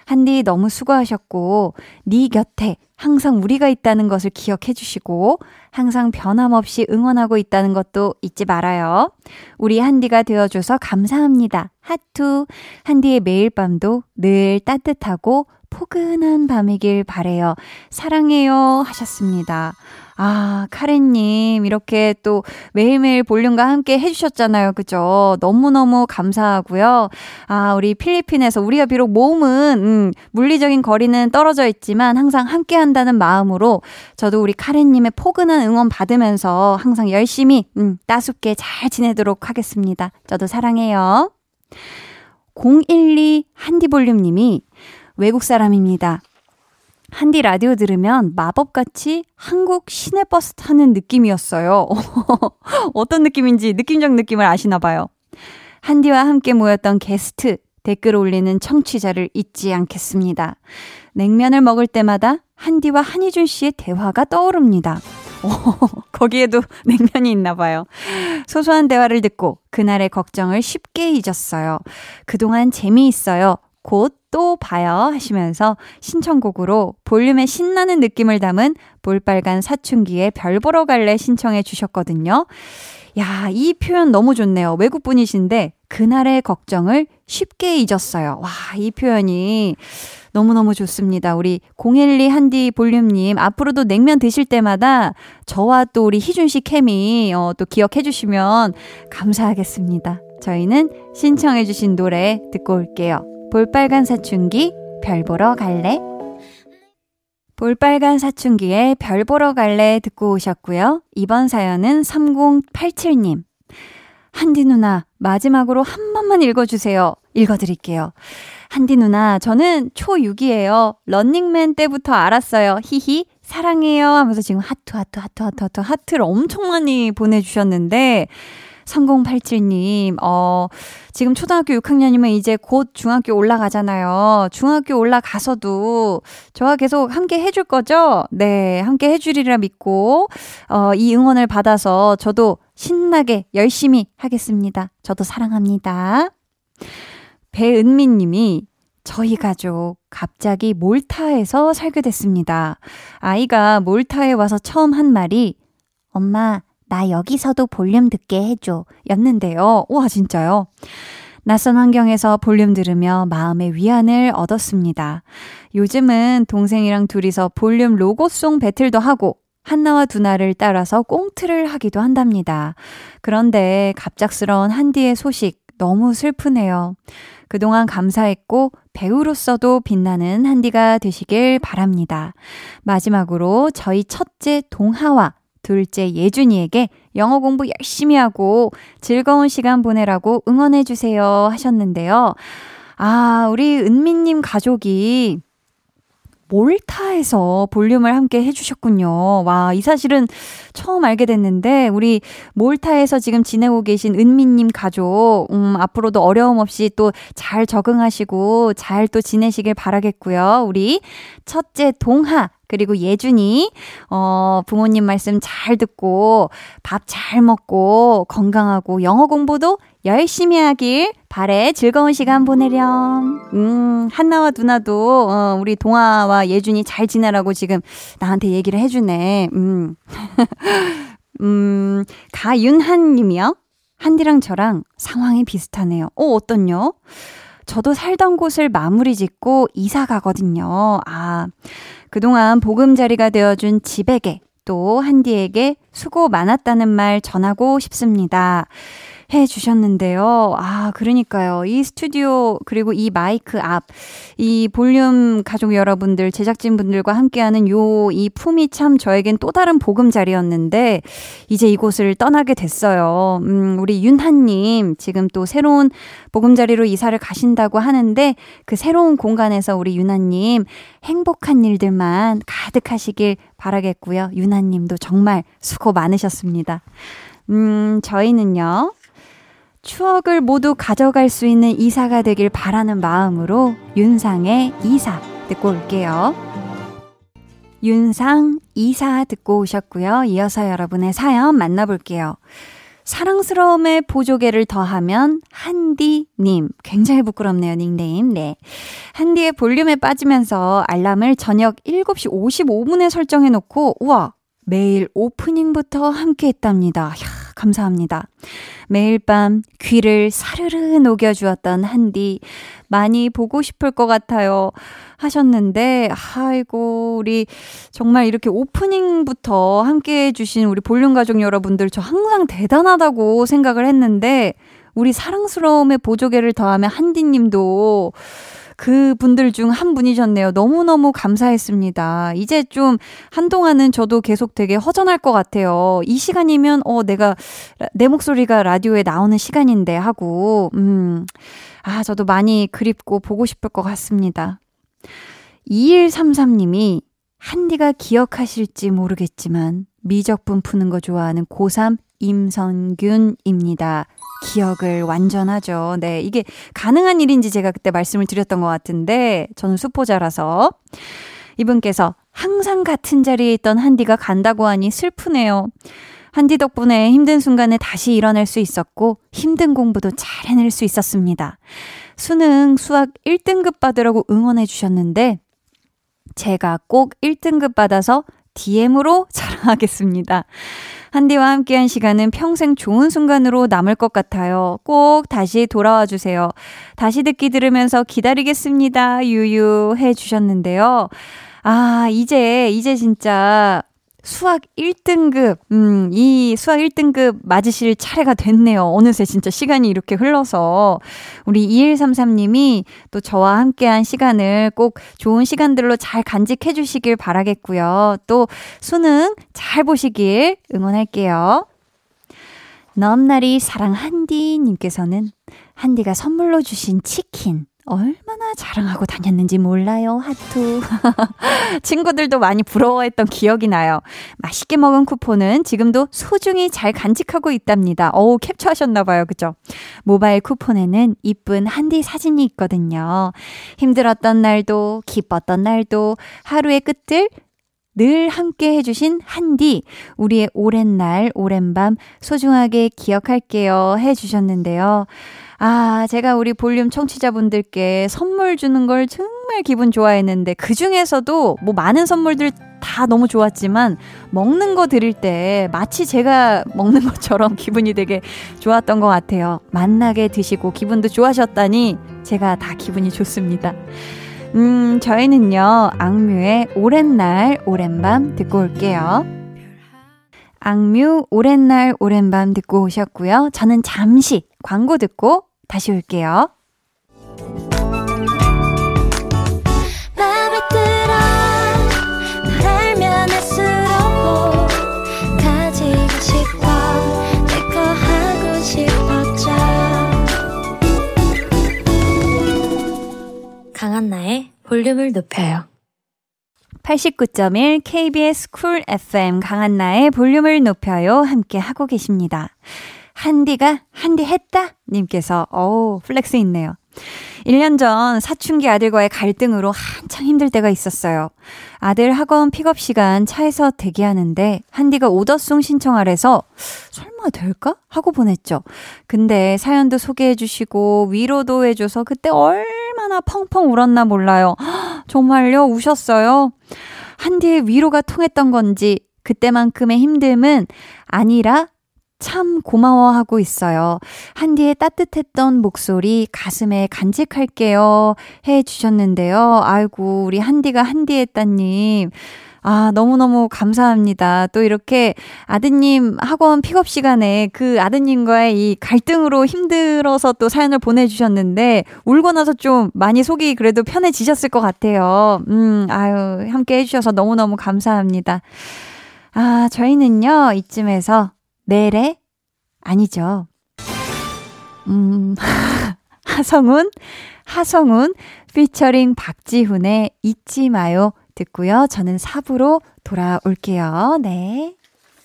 한디 너무 수고하셨고, 네 곁에 항상 우리가 있다는 것을 기억해 주시고, 항상 변함없이 응원하고 있다는 것도 잊지 말아요. 우리 한디가 되어줘서 감사합니다. 하투. 한디의 매일 밤도 늘 따뜻하고 포근한 밤이길 바래요. 사랑해요. 하셨습니다. 아, 카렌님, 이렇게 또 매일매일 볼륨과 함께 해주셨잖아요. 그죠? 너무너무 감사하고요. 아, 우리 필리핀에서 우리가 비록 몸은, 음, 물리적인 거리는 떨어져 있지만 항상 함께 한다는 마음으로 저도 우리 카렌님의 포근한 응원 받으면서 항상 열심히, 음, 따숩게 잘 지내도록 하겠습니다. 저도 사랑해요. 012 한디볼륨님이 외국 사람입니다. 한디 라디오 들으면 마법같이 한국 시내버스 타는 느낌이었어요. 어떤 느낌인지 느낌적 느낌을 아시나 봐요. 한디와 함께 모였던 게스트, 댓글 올리는 청취자를 잊지 않겠습니다. 냉면을 먹을 때마다 한디와 한희준 씨의 대화가 떠오릅니다. 거기에도 냉면이 있나 봐요. 소소한 대화를 듣고 그날의 걱정을 쉽게 잊었어요. 그동안 재미있어요. 곧 또 봐요 하시면서 신청곡으로 볼륨의 신나는 느낌을 담은 볼빨간 사춘기에 별 보러 갈래 신청해 주셨거든요. 야, 이 표현 너무 좋네요. 외국 분이신데 그날의 걱정을 쉽게 잊었어요. 와, 이 표현이 너무너무 좋습니다. 우리 012 한디 볼륨님, 앞으로도 냉면 드실 때마다 저와 또 우리 희준 씨 케미, 어, 또 기억해 주시면 감사하겠습니다. 저희는 신청해 주신 노래 듣고 올게요. 볼빨간 사춘기, 별 보러 갈래? 볼빨간 사춘기에 별 보러 갈래 듣고 오셨고요. 이번 사연은 3087님. 한디 누나, 마지막으로 한 번만 읽어주세요. 읽어드릴게요. 한디 누나, 저는 초6이에요. 런닝맨 때부터 알았어요. 히히, 사랑해요. 하면서 지금 하트, 하트, 하트, 하트, 하트, 하트를 엄청 많이 보내주셨는데, 3087님, 어, 지금 초등학교 6학년이면 이제 곧 중학교 올라가잖아요. 중학교 올라가서도 저와 계속 함께 해줄 거죠? 네, 함께 해주리라 믿고, 어, 이 응원을 받아서 저도 신나게 열심히 하겠습니다. 저도 사랑합니다. 배은미 님이 저희 가족 갑자기 몰타에서 살게 됐습니다. 아이가 몰타에 와서 처음 한 말이 엄마 나 여기서도 볼륨 듣게 해줘. 였는데요. 와, 진짜요? 낯선 환경에서 볼륨 들으며 마음의 위안을 얻었습니다. 요즘은 동생이랑 둘이서 볼륨 로고송 배틀도 하고 한나와 두나를 따라서 꽁트를 하기도 한답니다. 그런데 갑작스러운 한디의 소식 너무 슬프네요. 그동안 감사했고 배우로서도 빛나는 한디가 되시길 바랍니다. 마지막으로 저희 첫째 동하와 둘째 예준이에게 영어 공부 열심히 하고 즐거운 시간 보내라고 응원해주세요 하셨는데요. 아, 우리 은미님 가족이 몰타에서 볼륨을 함께 해주셨군요. 와, 이 사실은 처음 알게 됐는데, 우리 몰타에서 지금 지내고 계신 은미님 가족, 음, 앞으로도 어려움 없이 또 잘 적응하시고, 잘 또 지내시길 바라겠고요. 우리 첫째 동하, 그리고 예준이, 어, 부모님 말씀 잘 듣고, 밥 잘 먹고, 건강하고, 영어 공부도 열심히 하길 바래 즐거운 시간 보내렴. 음, 한나와 누나도, 어, 우리 동아와 예준이 잘 지내라고 지금 나한테 얘기를 해주네. 음. 음, 가윤한 님이요. 한디랑 저랑 상황이 비슷하네요. 어, 어떤요? 저도 살던 곳을 마무리 짓고 이사 가거든요. 아, 그동안 보금자리가 되어준 집에게 또 한디에게 수고 많았다는 말 전하고 싶습니다. 해 주셨는데요. 아, 그러니까요. 이 스튜디오 그리고 이 마이크 앞, 이 볼륨 가족 여러분들, 제작진 분들과 함께하는 요 이 품이 참 저에겐 또 다른 보금자리였는데 이제 이곳을 떠나게 됐어요. 음, 우리 윤하님 지금 또 새로운 보금자리로 이사를 가신다고 하는데 그 새로운 공간에서 우리 윤하님 행복한 일들만 가득하시길 바라겠고요. 윤하님도 정말 수고 많으셨습니다. 음, 저희는요, 추억을 모두 가져갈 수 있는 이사가 되길 바라는 마음으로 윤상의 이사 듣고 올게요. 윤상 이사 듣고 오셨고요. 이어서 여러분의 사연 만나볼게요. 사랑스러움의 보조개를 더하면 한디님. 굉장히 부끄럽네요, 닉네임. 네. 한디의 볼륨에 빠지면서 알람을 저녁 7시 55분에 설정해놓고, 우와, 매일 오프닝부터 함께 했답니다. 이야, 감사합니다. 매일 밤 귀를 사르르 녹여주었던 한디, 많이 보고 싶을 것 같아요. 하셨는데, 아이고, 우리 정말 이렇게 오프닝부터 함께 해주신 우리 볼륨 가족 여러분들 저 항상 대단하다고 생각을 했는데, 우리 사랑스러움의 보조개를 더하면 한디님도 그 분들 중 한 분이셨네요. 너무너무 감사했습니다. 이제 좀 한동안은 저도 계속 되게 허전할 것 같아요. 이 시간이면, 어, 내가, 내 목소리가 라디오에 나오는 시간인데 하고, 음, 아, 저도 많이 그립고 보고 싶을 것 같습니다. 2133님이 한디가 기억하실지 모르겠지만 미적분 푸는 거 좋아하는 고3 임선균입니다. 기억을 완전하죠. 네, 이게 가능한 일인지 제가 그때 말씀을 드렸던 것 같은데 저는 수포자라서 이분께서 항상 같은 자리에 있던 한디가 간다고 하니 슬프네요. 한디 덕분에 힘든 순간에 다시 일어날 수 있었고 힘든 공부도 잘 해낼 수 있었습니다. 수능 수학 1등급 받으라고 응원해 주셨는데 제가 꼭 1등급 받아서 DM으로 자랑하겠습니다. 한디와 함께한 시간은 평생 좋은 순간으로 남을 것 같아요. 꼭 다시 돌아와 주세요. 다시 듣기 들으면서 기다리겠습니다. 유유 해 주셨는데요. 아, 이제, 이제 진짜 수학 1등급, 음, 이 수학 1등급 맞으실 차례가 됐네요. 어느새 진짜 시간이 이렇게 흘러서. 우리 2133님이 또 저와 함께한 시간을 꼭 좋은 시간들로 잘 간직해 주시길 바라겠고요. 또 수능 잘 보시길 응원할게요. 넘나리 사랑 한디 님께서는 한디가 선물로 주신 치킨. 얼마나 자랑하고 다녔는지 몰라요, 하투. 친구들도 많이 부러워했던 기억이 나요. 맛있게 먹은 쿠폰은 지금도 소중히 잘 간직하고 있답니다. 어우, 캡처하셨나봐요. 그죠? 모바일 쿠폰에는 이쁜 한디 사진이 있거든요. 힘들었던 날도, 기뻤던 날도, 하루의 끝을 늘 함께 해주신 한디, 우리의 오랜 날, 오랜 밤 소중하게 기억할게요 해주셨는데요. 아, 제가 우리 볼륨 청취자분들께 선물 주는 걸 정말 기분 좋아했는데, 그 중에서도 뭐 많은 선물들 다 너무 좋았지만, 먹는 거 드릴 때 마치 제가 먹는 것처럼 기분이 되게 좋았던 것 같아요. 만나게 드시고 기분도 좋아하셨다니, 제가 다 기분이 좋습니다. 음, 저희는요, 악뮤의 오랜 날, 오랜 밤 듣고 올게요. 악뮤 오랜 날 오랜 밤 듣고 오셨고요. 저는 잠시 광고 듣고 다시 올게요. 강한나의 볼륨을 높여요. 89.1 KBS 쿨 FM 강한나의 볼륨을 높여요. 함께 하고 계십니다. 한디가 한디 했다? 님께서, 어우, flex 있네요. 1년 전 사춘기 아들과의 갈등으로 한창 힘들 때가 있었어요. 아들 학원 픽업 시간 차에서 대기하는데 한디가 order song 신청하래서 설마 될까? 하고 보냈죠. 근데 사연도 소개해 주시고 위로도 해줘서 그때 얼마나 펑펑 울었나 몰라요. 정말요? 우셨어요? 한디의 위로가 통했던 건지 그때만큼의 힘듦은 아니라 참 고마워하고 있어요. 한디의 따뜻했던 목소리 가슴에 간직할게요. 해 주셨는데요. 아이고, 우리 한디가 한디의 따님. 아, 너무너무 감사합니다. 또 이렇게 아드님 학원 픽업 시간에 그 아드님과의 이 갈등으로 힘들어서 또 사연을 보내주셨는데, 울고 나서 좀 많이 속이 그래도 편해지셨을 것 같아요. 음, 아유, 함께 해주셔서 너무너무 감사합니다. 아, 저희는요, 이쯤에서 내래? 아니죠. 음, 하성운, 하성운, 피처링 박지훈의 잊지 마요. 듣고요. 저는 4부로 돌아올게요. 네.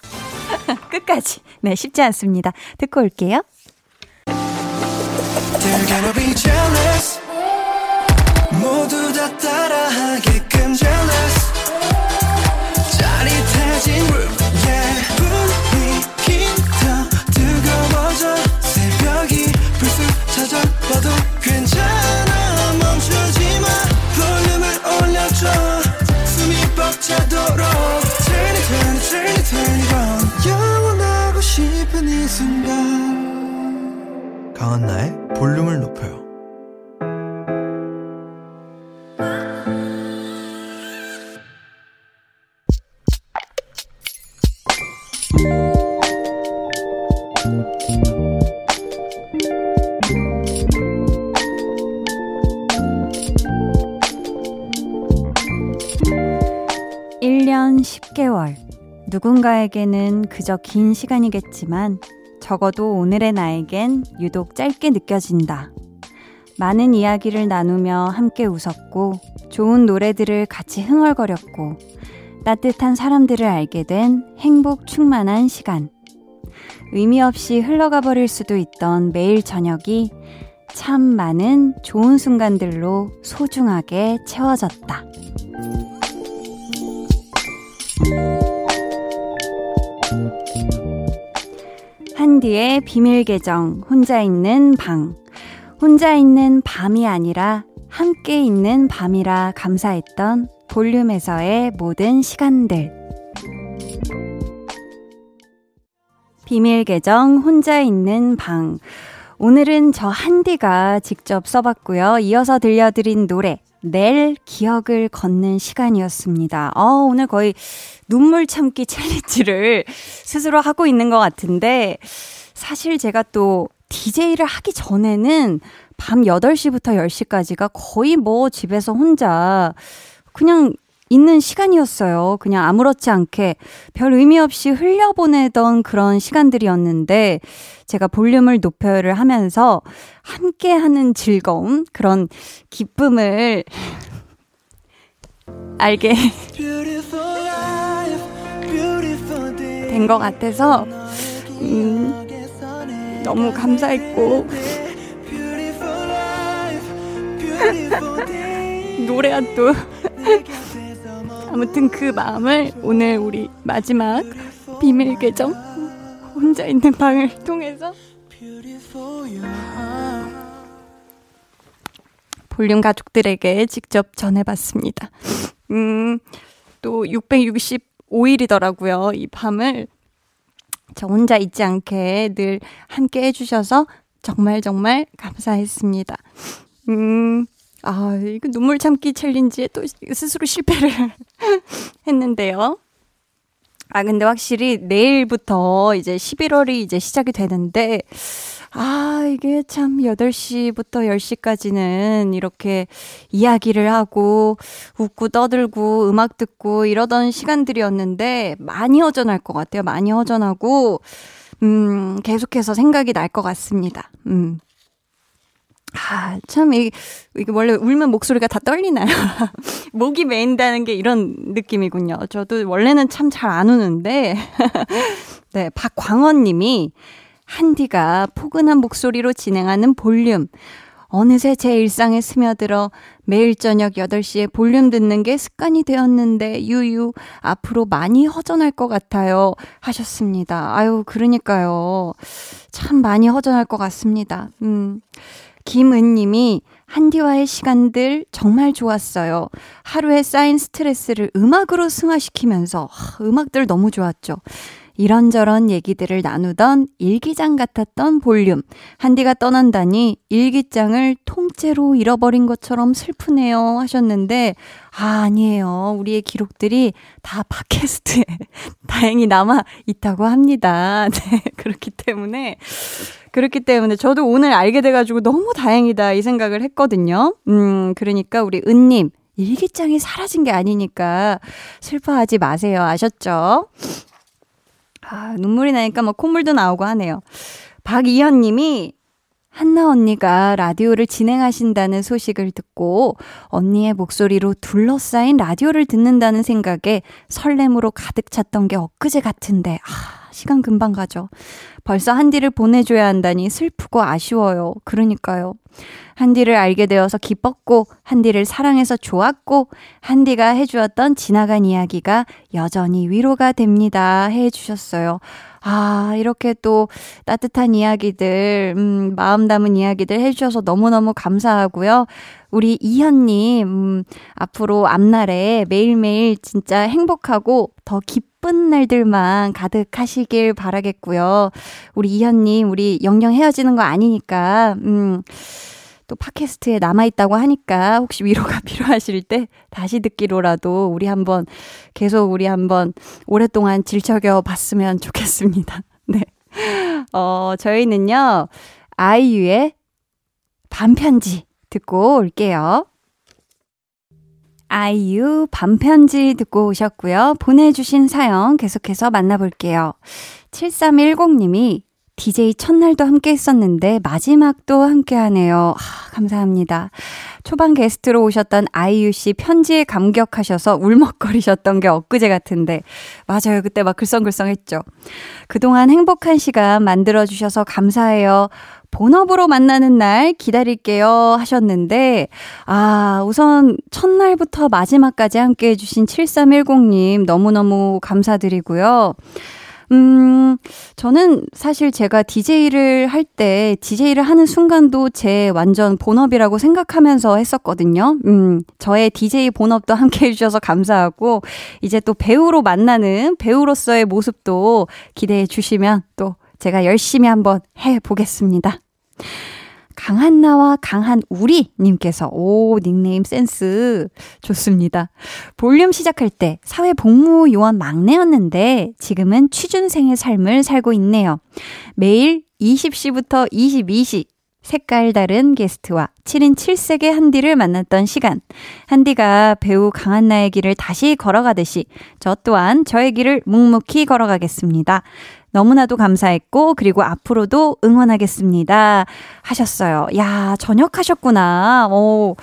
끝까지. 네, 쉽지 않습니다. 듣고 올게요. 싶은 이 순간. 강한나의 볼륨을 높여요 누군가에게는 그저 긴 시간이겠지만 적어도 오늘의 나에겐 유독 짧게 느껴진다. 많은 이야기를 나누며 함께 웃었고 좋은 노래들을 같이 흥얼거렸고 따뜻한 사람들을 알게 된 행복 충만한 시간. 의미 없이 흘러가 버릴 수도 있던 매일 저녁이 참 많은 좋은 순간들로 소중하게 채워졌다. 한디의 비밀 계정, 혼자 있는 방. 혼자 있는 밤이 아니라 함께 있는 밤이라 감사했던 볼륨에서의 모든 시간들. 비밀 계정, 혼자 있는 방. 오늘은 저 한디가 직접 써봤고요. 이어서 들려드린 노래, 낼 기억을 걷는 시간이었습니다. 어, 오늘 거의 눈물 참기 챌린지를 스스로 하고 있는 것 같은데, 사실 제가 또 DJ를 하기 전에는 밤 8시부터 10시까지가 거의 뭐 집에서 혼자 그냥 있는 시간이었어요. 그냥 아무렇지 않게 별 의미 없이 흘려보내던 그런 시간들이었는데 제가 볼륨을 높여를 하면서 함께 하는 즐거움, 그런 기쁨을 알게 된 것 같아서 음, 너무 감사했고 노래야 또 아무튼 그 마음을 오늘 우리 마지막 비밀 계정 혼자 있는 방을 통해서 볼륨 가족들에게 직접 전해봤습니다. 음, 또 665일이더라고요. 이 밤을 저 혼자 있지 않게 늘 함께 해주셔서 정말 정말 감사했습니다. 음, 아, 이거 눈물 참기 챌린지에 또 스스로 실패를 했는데요. 아, 근데 확실히 내일부터 이제 11월이 이제 시작이 되는데, 아, 이게 참 8시부터 10시까지는 이렇게 이야기를 하고, 웃고 떠들고, 음악 듣고 이러던 시간들이었는데, 많이 허전할 것 같아요. 많이 허전하고, 음, 계속해서 생각이 날 것 같습니다. 음. 아, 참, 이, 이게 원래 울면 목소리가 다 떨리나요? 목이 메인다는 게 이런 느낌이군요. 저도 원래는 참 잘 안 우는데, 네, 박광원 님이, 한디가 포근한 목소리로 진행하는 볼륨. 어느새 제 일상에 스며들어 매일 저녁 8시에 볼륨 듣는 게 습관이 되었는데, 유유, 앞으로 많이 허전할 것 같아요. 하셨습니다. 아유, 그러니까요. 참 많이 허전할 것 같습니다. 음. 김은님이 한디와의 시간들 정말 좋았어요. 하루에 쌓인 스트레스를 음악으로 승화시키면서 음악들 너무 좋았죠. 이런저런 얘기들을 나누던 일기장 같았던 볼륨. 한디가 떠난다니 일기장을 통째로 잃어버린 것처럼 슬프네요 하셨는데, 아, 아니에요. 우리의 기록들이 다 팟캐스트에 다행히 남아 있다고 합니다. 네, 그렇기 때문에. 그렇기 때문에 저도 오늘 알게 돼가지고 너무 다행이다 이 생각을 했거든요. 음, 그러니까 우리 은님, 일기장이 사라진 게 아니니까 슬퍼하지 마세요. 아셨죠? 아, 눈물이 나니까 뭐 콧물도 나오고 하네요. 박이현 님이 한나 언니가 라디오를 진행하신다는 소식을 듣고 언니의 목소리로 둘러싸인 라디오를 듣는다는 생각에 설렘으로 가득 찼던 게 엊그제 같은데, 아, 시간 금방 가죠. 벌써 한디를 보내줘야 한다니 슬프고 아쉬워요. 그러니까요. 한디를 알게 되어서 기뻤고, 한디를 사랑해서 좋았고, 한디가 해주었던 지나간 이야기가 여전히 위로가 됩니다. 해주셨어요. 아, 이렇게 또 따뜻한 이야기들, 음, 마음 담은 이야기들 해주셔서 너무너무 감사하고요. 우리 이현님, 음, 앞으로 앞날에 매일매일 진짜 행복하고 더 기쁜 예쁜 날들만 가득하시길 바라겠고요. 우리 이현님, 우리 영영 헤어지는 거 아니니까, 음, 또 팟캐스트에 남아있다고 하니까 혹시 위로가 필요하실 때 다시 듣기로라도 우리 한번 계속 우리 한번 오랫동안 질척여 봤으면 좋겠습니다. 네. 어, 저희는요, 아이유의 반편지 듣고 올게요. 아이유 반편지 듣고 오셨고요. 보내주신 사연 계속해서 만나볼게요. 7310님이 DJ 첫날도 함께 했었는데 마지막도 함께 하네요. 하, 감사합니다. 초반 게스트로 오셨던 아이유 씨 편지에 감격하셔서 울먹거리셨던 게 엊그제 같은데 맞아요. 그때 막 글썽글썽했죠. 그동안 행복한 시간 만들어 주셔서 감사해요. 본업으로 만나는 날 기다릴게요 하셨는데, 아, 우선 첫날부터 마지막까지 함께 해주신 7310님 너무너무 감사드리고요. 음, 저는 사실 제가 DJ를 할 때, DJ를 하는 순간도 제 완전 본업이라고 생각하면서 했었거든요. 음, 저의 DJ 본업도 함께 해주셔서 감사하고, 이제 또 배우로 만나는 배우로서의 모습도 기대해 주시면 또 제가 열심히 한번 해 보겠습니다. 강한나와 강한 우리님께서, 오, 닉네임 센스 좋습니다. 볼륨 시작할 때 사회복무 요원 막내였는데 지금은 취준생의 삶을 살고 있네요. 매일 20시부터 22시 색깔 다른 게스트와 7인 7색의 한디를 만났던 시간. 한디가 배우 강한나의 길을 다시 걸어가듯이 저 또한 저의 길을 묵묵히 걸어가겠습니다. 너무나도 감사했고, 그리고 앞으로도 응원하겠습니다. 하셨어요. 야, 전역하셨구나. 오.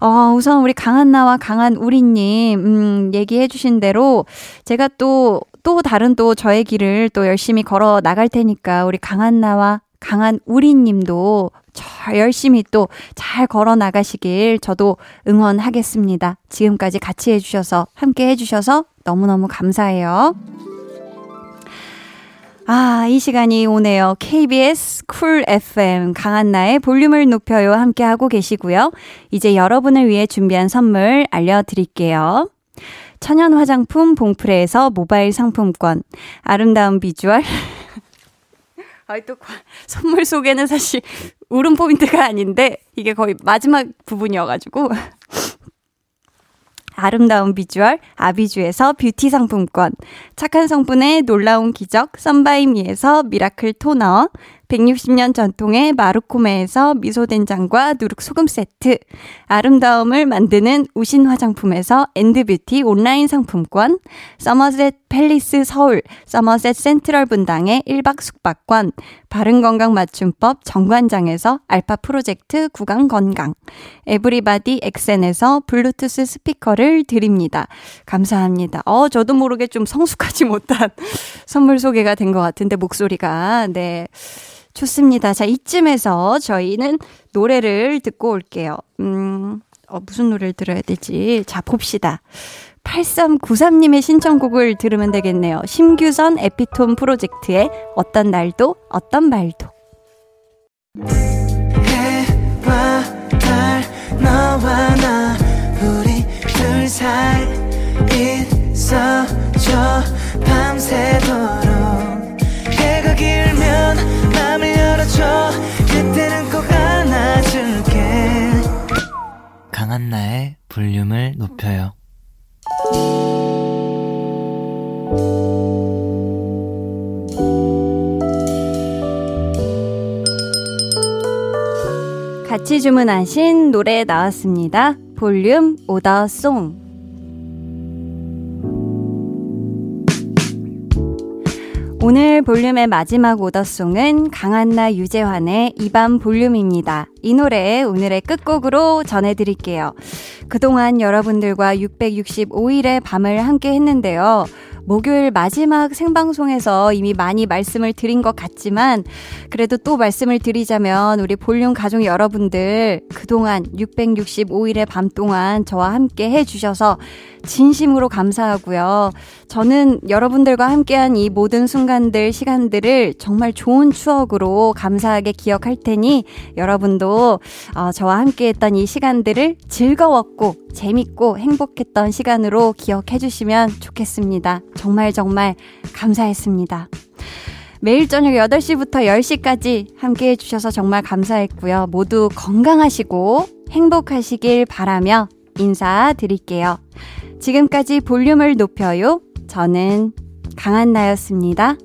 어, 우선 우리 강한나와 강한 우리님, 음, 얘기해주신 대로 제가 또, 또 다른 또 저의 길을 또 열심히 걸어 나갈 테니까 우리 강한나와 강한 우리님도 저 열심히 또 잘 걸어 나가시길 저도 응원하겠습니다. 지금까지 같이 해주셔서, 함께 해주셔서 너무너무 감사해요. 아, 이 시간이 오네요. KBS 쿨 FM 강한나의 볼륨을 높여요 함께하고 계시고요. 이제 여러분을 위해 준비한 선물 알려드릴게요. 천연 화장품 봉프레에서 모바일 상품권, 아름다운 비주얼. 아이, 또, 선물 소개는 사실 울음 포인트가 아닌데, 이게 거의 마지막 부분이어가지고. 아름다운 비주얼 아비주에서 뷰티 상품권, 착한 성분의 놀라운 기적 썬바이미에서 미라클 토너, 160년 전통의 마루코메에서 미소된장과 누룩소금 세트, 아름다움을 만드는 우신 화장품에서 엔드뷰티 온라인 상품권, 서머셋 팰리스 서울, 서머셋 센트럴 분당의 1박 숙박권, 바른건강 맞춤법 정관장에서 알파 프로젝트 구강 건강, 에브리바디 엑센에서 블루투스 스피커를 드립니다. 감사합니다. 어, 저도 모르게 좀 성숙하지 못한 선물 소개가 된 것 같은데, 목소리가. 네. 좋습니다. 자, 이쯤에서 저희는 노래를 듣고 올게요. 음, 어, 무슨 노래를 들어야 되지? 자, 봅시다. 8393님의 신청곡을 들으면 되겠네요. 심규선 에피톤 프로젝트의 어떤 날도 어떤 말도. 해와 달 너와 나 우리 둘 사이 있어줘 밤새도록 해가 길면 맘을 열어줘 그때는 꼭 안아줄게 강한나의 볼륨을 높여요 같이 주문하신 노래 나왔습니다. 볼륨 오더송 오늘 볼륨의 마지막 오더송은 강한나 유재환의 이밤 볼륨입니다. 이 노래 오늘의 끝곡으로 전해드릴게요. 그동안 여러분들과 665일의 밤을 함께 했는데요. 목요일 마지막 생방송에서 이미 많이 말씀을 드린 것 같지만 그래도 또 말씀을 드리자면 우리 볼륨 가족 여러분들 그동안 665일의 밤 동안 저와 함께 해주셔서 진심으로 감사하고요. 저는 여러분들과 함께한 이 모든 순간들, 시간들을 정말 좋은 추억으로 감사하게 기억할 테니 여러분도 오늘도 어, 저와 함께 했던 이 시간들을 즐거웠고 재밌고 행복했던 시간으로 기억해 주시면 좋겠습니다. 정말 정말 감사했습니다. 매일 저녁 8시부터 10시까지 함께 해주셔서 정말 감사했고요. 모두 건강하시고 행복하시길 바라며 인사드릴게요. 지금까지 볼륨을 높여요. 저는 강한나였습니다.